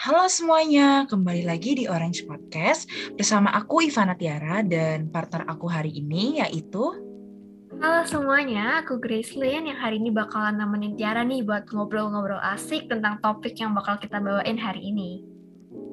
Halo semuanya, kembali lagi di Orange Podcast bersama aku Ivana Tiara dan partner aku hari ini yaitu Halo semuanya, aku Grace Lynn yang hari ini bakalan nemenin Tiara nih buat ngobrol-ngobrol asik tentang topik yang bakal kita bawain hari ini.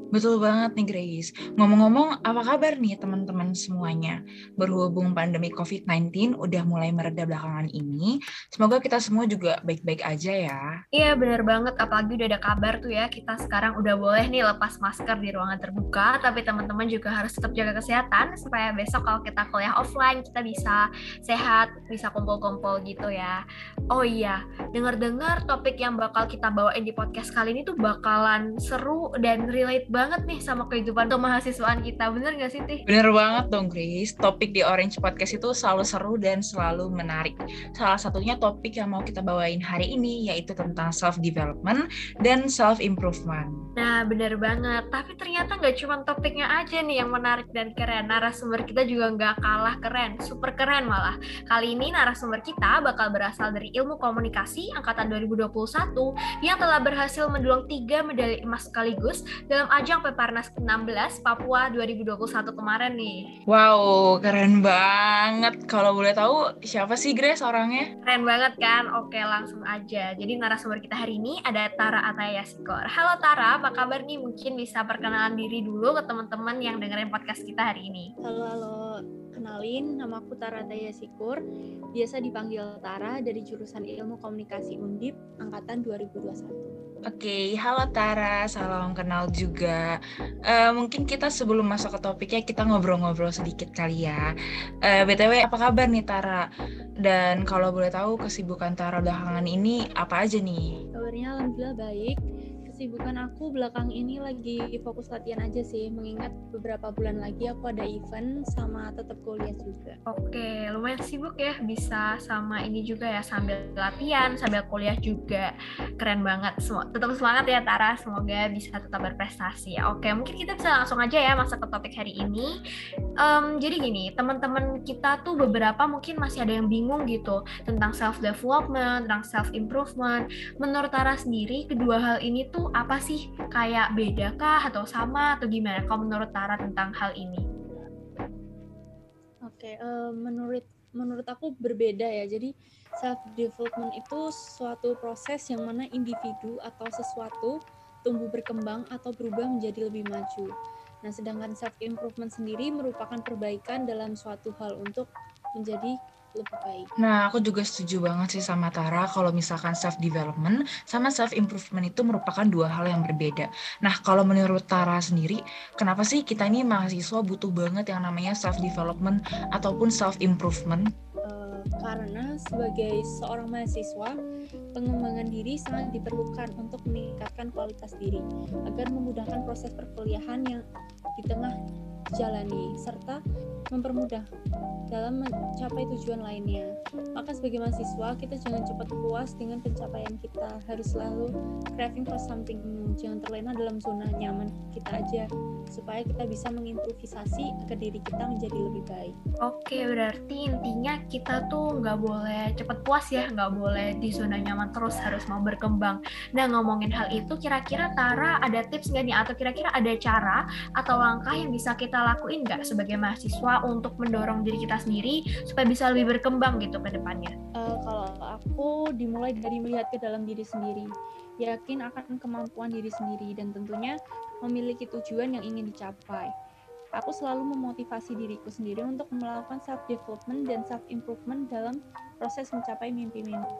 Betul banget nih Grace. Ngomong-ngomong, apa kabar nih teman-teman semuanya? Berhubung pandemi COVID-19 udah mulai mereda belakangan ini, semoga kita semua juga baik-baik aja ya. Iya bener banget, apalagi udah ada kabar tuh ya, kita sekarang udah boleh nih lepas masker di ruangan terbuka, tapi teman-teman juga harus tetap jaga kesehatan supaya besok kalau kita kuliah offline kita bisa sehat, bisa kumpul-kumpul gitu ya. Oh iya, dengar-dengar topik yang bakal kita bawain di podcast kali ini tuh bakalan seru dan relate banget nih sama kehidupan kemahasiswaan kita. Bener gak sih, Tih? Bener banget dong, Grace. Topik di Orange Podcast itu selalu seru dan selalu menarik. Salah satunya topik yang mau kita bawain hari ini yaitu tentang self-development dan self-improvement. Nah, bener banget. Tapi ternyata nggak cuma topiknya aja nih yang menarik dan keren. Narasumber kita juga nggak kalah keren, super keren malah. Kali ini narasumber kita bakal berasal dari ilmu komunikasi angkatan 2021 yang telah berhasil mendulang tiga medali emas sekaligus dalam ajang Peparnas ke-16 Papua 2021 kemarin nih. Wow, keren banget. Kalau boleh tahu siapa sih Grace orangnya? Keren banget kan? Oke, langsung aja. Jadi narasumber kita hari ini ada Tara Ataya Sikor. Halo Tara, apa kabar nih? Mungkin bisa perkenalan diri dulu ke teman-teman yang dengerin podcast kita hari ini. Halo, halo. Kenalin, nama aku Tara Ataya Sikur. Biasa dipanggil Tara dari jurusan Ilmu Komunikasi Undip angkatan 2021. Oke, halo Tara, salam kenal juga. Uh, mungkin kita sebelum masuk ke topiknya kita ngobrol-ngobrol sedikit kali ya. Uh, btw, apa kabar nih Tara? Dan kalau boleh tahu kesibukan Tara belakangan ini apa aja nih? Kabarnya alhamdulillah baik kesibukan aku belakang ini lagi fokus latihan aja sih, mengingat beberapa bulan lagi aku ada event sama tetap kuliah juga. Oke, lumayan sibuk ya, bisa sama ini juga ya, sambil latihan, sambil kuliah juga. Keren banget, tetap semangat ya Tara, semoga bisa tetap berprestasi ya. Oke, mungkin kita bisa langsung aja ya masuk ke topik hari ini. Um, jadi gini, teman-teman kita tuh beberapa mungkin masih ada yang bingung gitu tentang self development, tentang self improvement. Menurut Tara sendiri, kedua hal ini tuh apa sih kayak beda kah atau sama atau gimana kalau menurut Tara tentang hal ini? Oke, okay, uh, menurut menurut aku berbeda ya. Jadi self development itu suatu proses yang mana individu atau sesuatu tumbuh berkembang atau berubah menjadi lebih maju. Nah, sedangkan self improvement sendiri merupakan perbaikan dalam suatu hal untuk menjadi lebih baik. Nah, aku juga setuju banget sih sama Tara kalau misalkan self development sama self improvement itu merupakan dua hal yang berbeda. Nah, kalau menurut Tara sendiri, kenapa sih kita ini mahasiswa butuh banget yang namanya self development ataupun self improvement? Karena sebagai seorang mahasiswa, pengembangan diri sangat diperlukan untuk meningkatkan kualitas diri agar memudahkan proses perkuliahan yang di tengah jalani serta mempermudah dalam mencapai tujuan lainnya. Maka sebagai mahasiswa, kita jangan cepat puas dengan pencapaian kita. Harus selalu craving for something new. Jangan terlena dalam zona nyaman kita aja, supaya kita bisa mengimprovisasi agar diri kita menjadi lebih baik. Oke, berarti intinya kita tuh nggak boleh cepat puas ya, nggak boleh di zona nyaman terus, harus mau berkembang. Nah, ngomongin hal itu, kira-kira Tara ada tips nggak nih? Atau kira-kira ada cara atau langkah yang bisa kita lakuin nggak sebagai mahasiswa untuk mendorong diri kita sendiri supaya bisa lebih berkembang gitu ke depannya? Uh, kalau aku dimulai dari melihat ke dalam diri sendiri, yakin akan kemampuan diri sendiri dan tentunya memiliki tujuan yang ingin dicapai. Aku selalu memotivasi diriku sendiri untuk melakukan self development dan self improvement dalam proses mencapai mimpi-mimpi.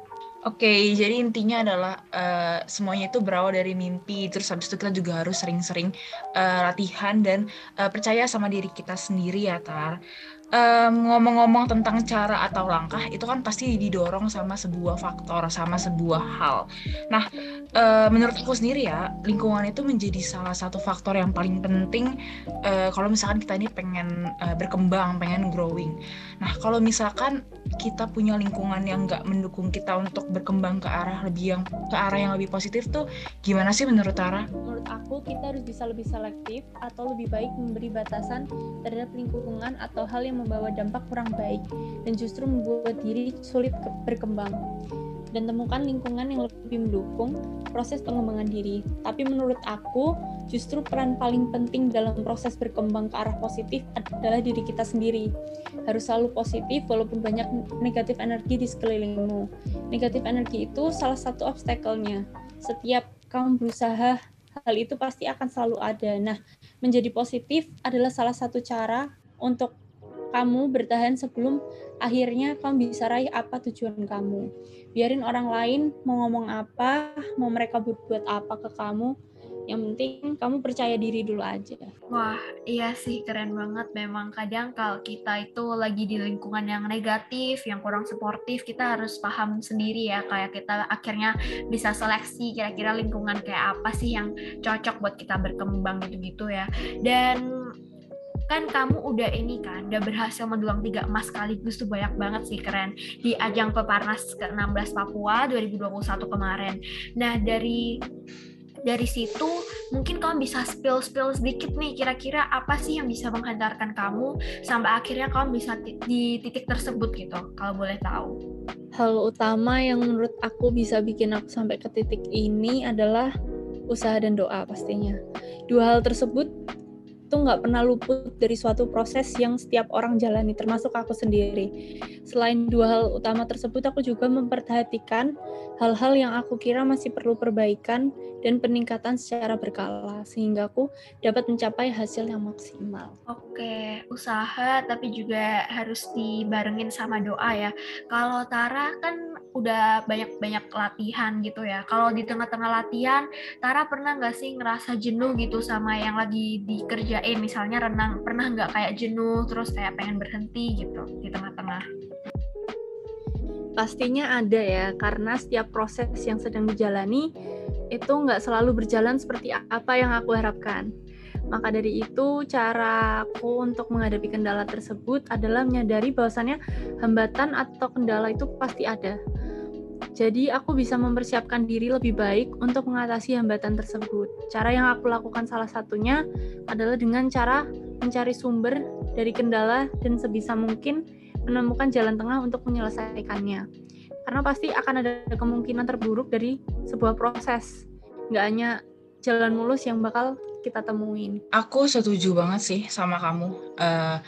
Oke, okay, jadi intinya adalah uh, semuanya itu berawal dari mimpi. Terus habis itu kita juga harus sering-sering uh, latihan dan uh, percaya sama diri kita sendiri ya, Tar ngomong-ngomong um, tentang cara atau langkah itu kan pasti didorong sama sebuah faktor sama sebuah hal. Nah, uh, menurut aku sendiri ya lingkungan itu menjadi salah satu faktor yang paling penting uh, kalau misalkan kita ini pengen uh, berkembang, pengen growing. Nah, kalau misalkan kita punya lingkungan yang nggak mendukung kita untuk berkembang ke arah lebih yang ke arah yang lebih positif tuh gimana sih menurut Tara? Menurut aku kita harus bisa lebih selektif atau lebih baik memberi batasan terhadap lingkungan atau hal yang membawa dampak kurang baik dan justru membuat diri sulit berkembang. Dan temukan lingkungan yang lebih mendukung proses pengembangan diri. Tapi menurut aku, justru peran paling penting dalam proses berkembang ke arah positif adalah diri kita sendiri. Harus selalu positif walaupun banyak negatif energi di sekelilingmu. Negatif energi itu salah satu obstacle-nya. Setiap kamu berusaha, hal itu pasti akan selalu ada. Nah, menjadi positif adalah salah satu cara untuk kamu bertahan sebelum akhirnya kamu bisa raih apa tujuan kamu. Biarin orang lain mau ngomong apa, mau mereka berbuat apa ke kamu, yang penting kamu percaya diri dulu aja. Wah, iya sih keren banget. Memang kadang kalau kita itu lagi di lingkungan yang negatif, yang kurang suportif, kita harus paham sendiri ya. Kayak kita akhirnya bisa seleksi kira-kira lingkungan kayak apa sih yang cocok buat kita berkembang gitu-gitu ya. Dan kan kamu udah ini kan udah berhasil mendulang tiga emas sekaligus tuh banyak banget sih keren. Di ajang peparnas ke-16 Papua 2021 kemarin. Nah, dari dari situ mungkin kamu bisa spill spill sedikit nih kira-kira apa sih yang bisa menghantarkan kamu sampai akhirnya kamu bisa di titik tersebut gitu kalau boleh tahu? Hal utama yang menurut aku bisa bikin aku sampai ke titik ini adalah usaha dan doa pastinya. Dua hal tersebut itu nggak pernah luput dari suatu proses yang setiap orang jalani, termasuk aku sendiri. Selain dua hal utama tersebut, aku juga memperhatikan hal-hal yang aku kira masih perlu perbaikan dan peningkatan secara berkala, sehingga aku dapat mencapai hasil yang maksimal. Oke, usaha tapi juga harus dibarengin sama doa ya. Kalau Tara kan udah banyak-banyak latihan gitu ya. Kalau di tengah-tengah latihan, Tara pernah nggak sih ngerasa jenuh gitu sama yang lagi dikerjain? Misalnya renang, pernah nggak kayak jenuh terus kayak pengen berhenti gitu di tengah-tengah? Pastinya ada ya, karena setiap proses yang sedang dijalani itu nggak selalu berjalan seperti apa yang aku harapkan. Maka dari itu, caraku untuk menghadapi kendala tersebut adalah menyadari bahwasannya hambatan atau kendala itu pasti ada. Jadi aku bisa mempersiapkan diri lebih baik untuk mengatasi hambatan tersebut. Cara yang aku lakukan salah satunya adalah dengan cara mencari sumber dari kendala dan sebisa mungkin menemukan jalan tengah untuk menyelesaikannya. Karena pasti akan ada kemungkinan terburuk dari sebuah proses. Nggak hanya jalan mulus yang bakal kita temuin. Aku setuju banget sih sama kamu. Uh,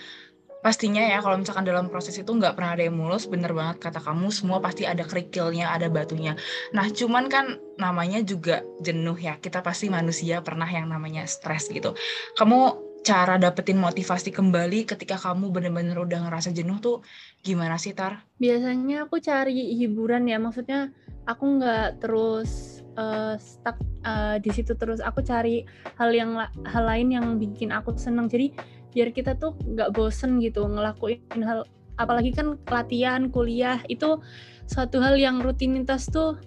pastinya ya kalau misalkan dalam proses itu nggak pernah ada yang mulus bener banget kata kamu semua pasti ada kerikilnya ada batunya nah cuman kan namanya juga jenuh ya kita pasti manusia pernah yang namanya stres gitu kamu cara dapetin motivasi kembali ketika kamu bener-bener udah ngerasa jenuh tuh gimana sih Tar? Biasanya aku cari hiburan ya maksudnya aku nggak terus uh, stuck uh, di situ terus. Aku cari hal yang hal lain yang bikin aku seneng. Jadi biar kita tuh nggak bosen gitu ngelakuin hal apalagi kan latihan kuliah itu suatu hal yang rutinitas tuh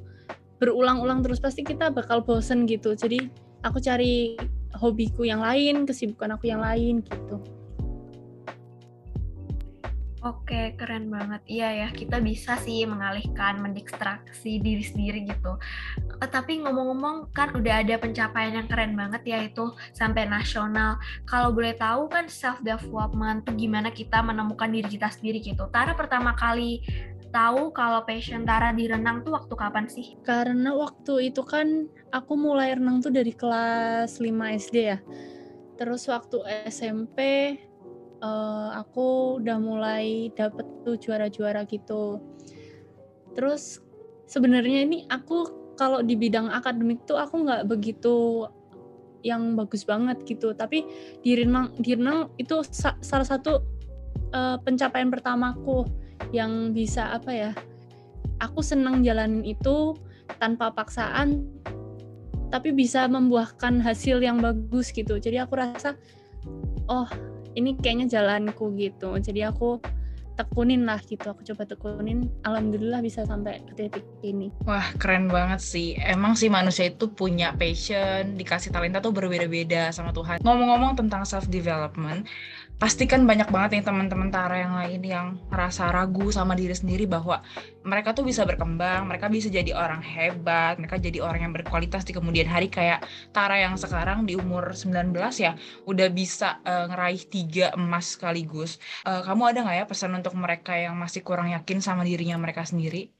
berulang-ulang terus pasti kita bakal bosen gitu. Jadi aku cari hobiku yang lain kesibukan aku yang lain gitu Oke, keren banget. Iya ya, kita bisa sih mengalihkan, mendistraksi diri sendiri gitu. Eh, tapi ngomong-ngomong, kan udah ada pencapaian yang keren banget ya itu sampai nasional. Kalau boleh tahu kan self development tuh gimana kita menemukan diri kita sendiri gitu. Tara pertama kali tahu kalau passion Tara di renang tuh waktu kapan sih? Karena waktu itu kan aku mulai renang tuh dari kelas 5 SD ya. Terus waktu SMP uh, aku udah mulai dapet tuh juara-juara gitu. Terus sebenarnya ini aku kalau di bidang akademik tuh aku nggak begitu yang bagus banget gitu. Tapi di renang di renang itu sa salah satu uh, pencapaian pertamaku yang bisa apa ya? Aku senang jalanin itu tanpa paksaan tapi bisa membuahkan hasil yang bagus gitu. Jadi aku rasa oh ini kayaknya jalanku gitu jadi aku tekunin lah gitu aku coba tekunin alhamdulillah bisa sampai ke titik ini wah keren banget sih emang sih manusia itu punya passion dikasih talenta tuh berbeda-beda sama Tuhan ngomong-ngomong tentang self development pasti kan banyak banget nih teman-teman Tara yang lain yang merasa ragu sama diri sendiri bahwa mereka tuh bisa berkembang, mereka bisa jadi orang hebat, mereka jadi orang yang berkualitas di kemudian hari kayak Tara yang sekarang di umur 19 ya udah bisa uh, ngeraih tiga emas sekaligus. Uh, kamu ada nggak ya pesan untuk mereka yang masih kurang yakin sama dirinya mereka sendiri?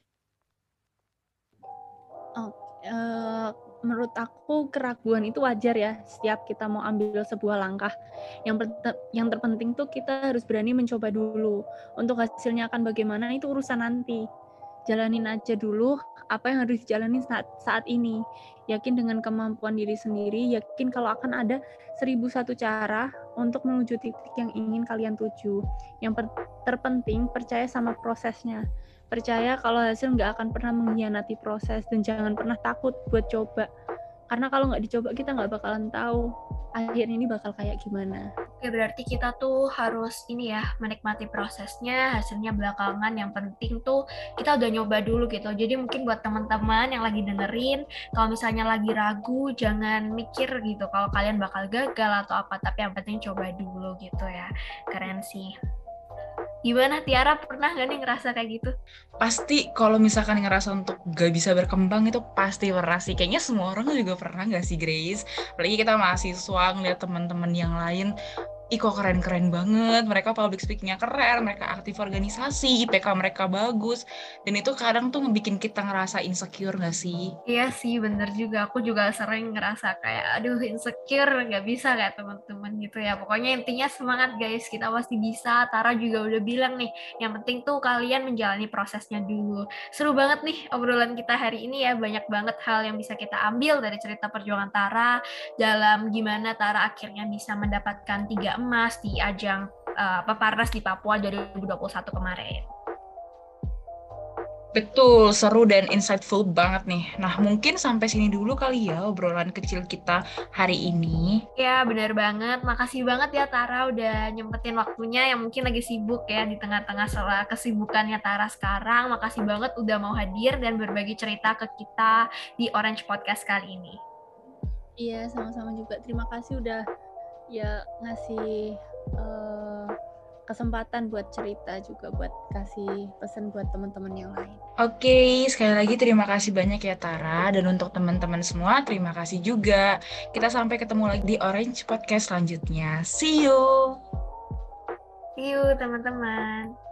uh, menurut aku keraguan itu wajar ya setiap kita mau ambil sebuah langkah. Yang yang terpenting tuh kita harus berani mencoba dulu. Untuk hasilnya akan bagaimana itu urusan nanti. Jalanin aja dulu apa yang harus dijalani saat saat ini. Yakin dengan kemampuan diri sendiri, yakin kalau akan ada seribu satu cara untuk menuju titik yang ingin kalian tuju. Yang terpenting percaya sama prosesnya percaya kalau hasil nggak akan pernah mengkhianati proses dan jangan pernah takut buat coba karena kalau nggak dicoba kita nggak bakalan tahu akhir ini bakal kayak gimana. Oke, berarti kita tuh harus ini ya, menikmati prosesnya, hasilnya belakangan. Yang penting tuh kita udah nyoba dulu gitu. Jadi mungkin buat teman-teman yang lagi dengerin, kalau misalnya lagi ragu, jangan mikir gitu kalau kalian bakal gagal atau apa, tapi yang penting coba dulu gitu ya. Keren sih. Gimana Tiara pernah gak nih ngerasa kayak gitu? Pasti kalau misalkan ngerasa untuk gak bisa berkembang itu pasti pernah sih. Kayaknya semua orang juga pernah gak sih Grace? Apalagi kita mahasiswa ngeliat teman-teman yang lain ih kok keren-keren banget, mereka public speakingnya keren, mereka aktif organisasi, IPK mereka bagus, dan itu kadang tuh ngebikin kita ngerasa insecure gak sih? Iya sih, bener juga. Aku juga sering ngerasa kayak, aduh insecure, gak bisa kayak teman-teman gitu ya. Pokoknya intinya semangat guys, kita pasti bisa. Tara juga udah bilang nih, yang penting tuh kalian menjalani prosesnya dulu. Seru banget nih obrolan kita hari ini ya, banyak banget hal yang bisa kita ambil dari cerita perjuangan Tara, dalam gimana Tara akhirnya bisa mendapatkan tiga emas di ajang uh, peparnas di Papua 2021 kemarin. Betul, seru dan insightful banget nih. Nah, mungkin sampai sini dulu kali ya obrolan kecil kita hari ini. Ya, benar banget. Makasih banget ya Tara udah nyempetin waktunya yang mungkin lagi sibuk ya di tengah-tengah kesibukannya Tara sekarang. Makasih banget udah mau hadir dan berbagi cerita ke kita di Orange Podcast kali ini. Iya, sama-sama juga. Terima kasih udah ya ngasih uh, kesempatan buat cerita juga buat kasih pesan buat teman-teman yang lain. Oke, okay, sekali lagi terima kasih banyak ya Tara dan untuk teman-teman semua terima kasih juga. Kita sampai ketemu lagi di Orange Podcast selanjutnya. See you. See you teman-teman.